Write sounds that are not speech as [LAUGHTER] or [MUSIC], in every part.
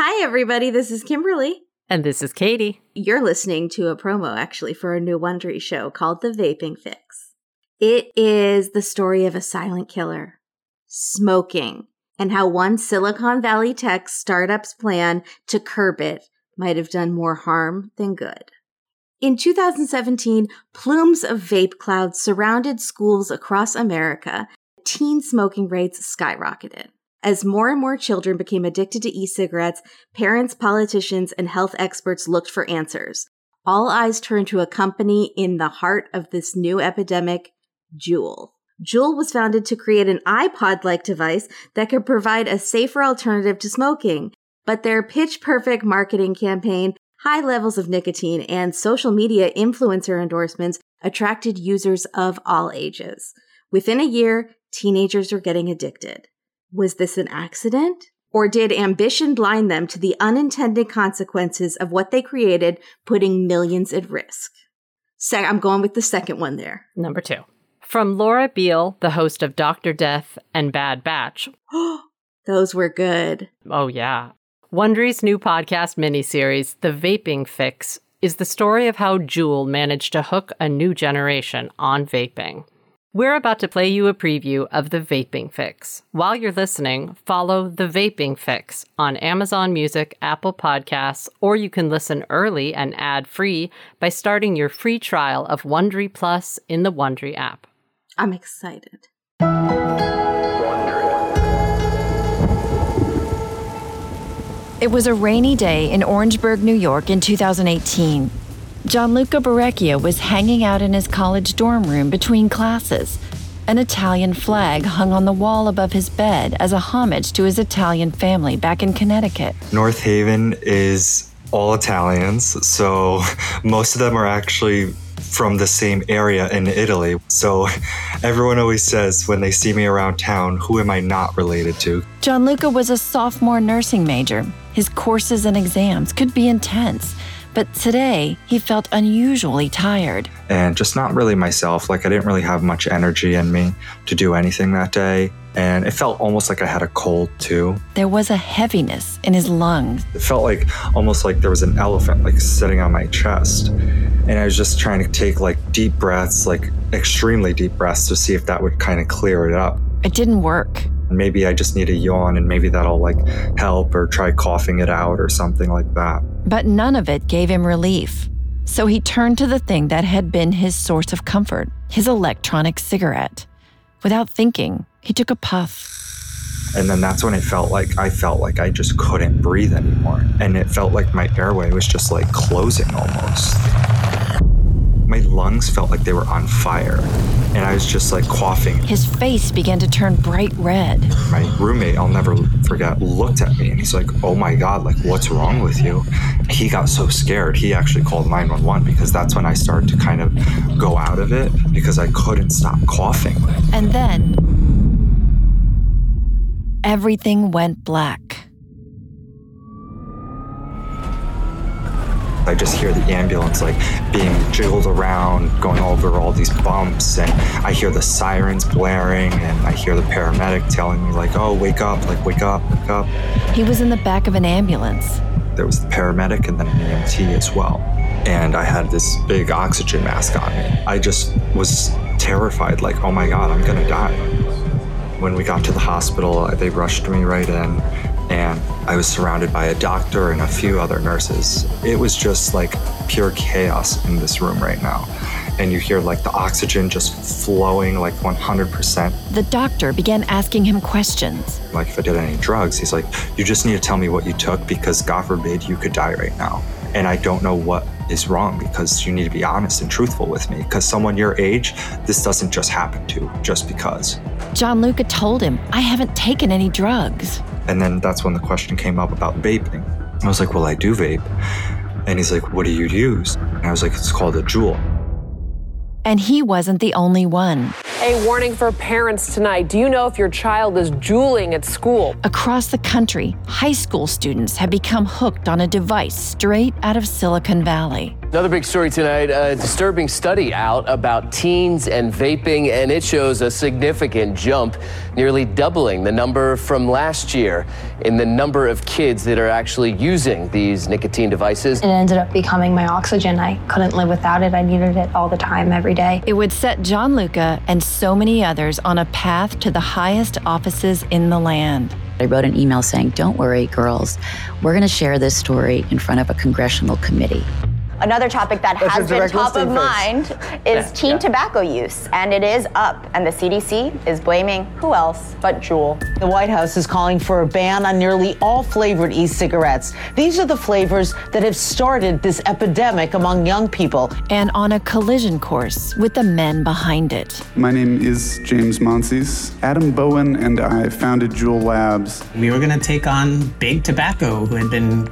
Hi, everybody. This is Kimberly. And this is Katie. You're listening to a promo actually for a new Wondery show called The Vaping Fix. It is the story of a silent killer, smoking, and how one Silicon Valley tech startup's plan to curb it might have done more harm than good. In 2017, plumes of vape clouds surrounded schools across America. Teen smoking rates skyrocketed. As more and more children became addicted to e cigarettes, parents, politicians, and health experts looked for answers. All eyes turned to a company in the heart of this new epidemic, Juul. Juul was founded to create an iPod like device that could provide a safer alternative to smoking. But their pitch perfect marketing campaign, high levels of nicotine, and social media influencer endorsements attracted users of all ages. Within a year, teenagers were getting addicted. Was this an accident? Or did ambition blind them to the unintended consequences of what they created, putting millions at risk? Se- I'm going with the second one there. Number two. From Laura Beil, the host of Dr. Death and Bad Batch. [GASPS] Those were good. Oh, yeah. Wondery's new podcast miniseries, The Vaping Fix, is the story of how Juul managed to hook a new generation on vaping. We're about to play you a preview of The Vaping Fix. While you're listening, follow The Vaping Fix on Amazon Music, Apple Podcasts, or you can listen early and ad-free by starting your free trial of Wondery Plus in the Wondery app. I'm excited. It was a rainy day in Orangeburg, New York in 2018. Gianluca Berecchia was hanging out in his college dorm room between classes. An Italian flag hung on the wall above his bed as a homage to his Italian family back in Connecticut. North Haven is all Italians, so [LAUGHS] most of them are actually from the same area in Italy. So [LAUGHS] everyone always says when they see me around town, who am I not related to? Gianluca was a sophomore nursing major. His courses and exams could be intense. But today, he felt unusually tired. And just not really myself. Like, I didn't really have much energy in me to do anything that day. And it felt almost like I had a cold, too. There was a heaviness in his lungs. It felt like almost like there was an elephant, like, sitting on my chest. And I was just trying to take, like, deep breaths, like, extremely deep breaths to see if that would kind of clear it up. It didn't work. Maybe I just need a yawn and maybe that'll like help or try coughing it out or something like that. But none of it gave him relief. So he turned to the thing that had been his source of comfort his electronic cigarette. Without thinking, he took a puff. And then that's when it felt like I felt like I just couldn't breathe anymore. And it felt like my airway was just like closing almost my lungs felt like they were on fire and I was just like coughing. His face began to turn bright red. My roommate, I'll never forget, looked at me and he's like, Oh my God, like, what's wrong with you? He got so scared. He actually called 911 because that's when I started to kind of go out of it because I couldn't stop coughing. And then everything went black. I just hear the ambulance like being jiggled around, going over all these bumps, and I hear the sirens blaring, and I hear the paramedic telling me like, "Oh, wake up! Like, wake up! Wake up!" He was in the back of an ambulance. There was the paramedic and then an EMT as well, and I had this big oxygen mask on me. I just was terrified, like, "Oh my God, I'm gonna die." When we got to the hospital, they rushed me right in and I was surrounded by a doctor and a few other nurses. It was just like pure chaos in this room right now. And you hear like the oxygen just flowing like 100%. The doctor began asking him questions. Like if I did any drugs, he's like, you just need to tell me what you took because God forbid you could die right now. And I don't know what is wrong because you need to be honest and truthful with me because someone your age, this doesn't just happen to just because. Gianluca told him, I haven't taken any drugs. And then that's when the question came up about vaping. I was like, well, I do vape. And he's like, what do you use? And I was like, it's called a Juul. And he wasn't the only one. A warning for parents tonight. Do you know if your child is juuling at school? Across the country, high school students have become hooked on a device straight out of Silicon Valley. Another big story tonight a disturbing study out about teens and vaping, and it shows a significant jump, nearly doubling the number from last year in the number of kids that are actually using these nicotine devices. It ended up becoming my oxygen. I couldn't live without it. I needed it all the time, every day. It would set Gianluca and so many others on a path to the highest offices in the land. I wrote an email saying, Don't worry, girls, we're going to share this story in front of a congressional committee. Another topic that That's has been top of listing mind is teen tobacco use, and it is up. And the CDC is blaming who else but Juul. The White House is calling for a ban on nearly all flavored e cigarettes. These are the flavors that have started this epidemic among young people. And on a collision course with the men behind it. My name is James Monsees. Adam Bowen and I founded Juul Labs. We were going to take on big tobacco, who had been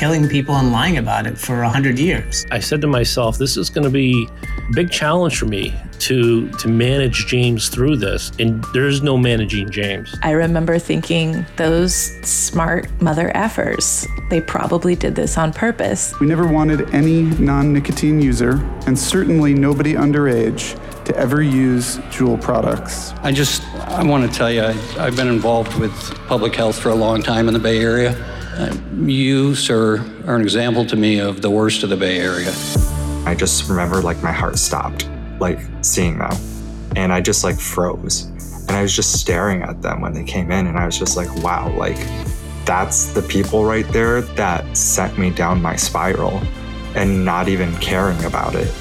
killing people and lying about it for 100 years. I said to myself, this is going to be a big challenge for me to to manage James through this. And there's no managing James. I remember thinking those smart mother effers, they probably did this on purpose. We never wanted any non nicotine user, and certainly nobody underage, to ever use Juul products. I just I want to tell you, I, I've been involved with public health for a long time in the Bay Area. Uh, you, sir, are an example to me of the worst of the Bay Area. I just remember like my heart stopped, like seeing them. And I just like froze. And I was just staring at them when they came in. And I was just like, wow, like that's the people right there that sent me down my spiral and not even caring about it.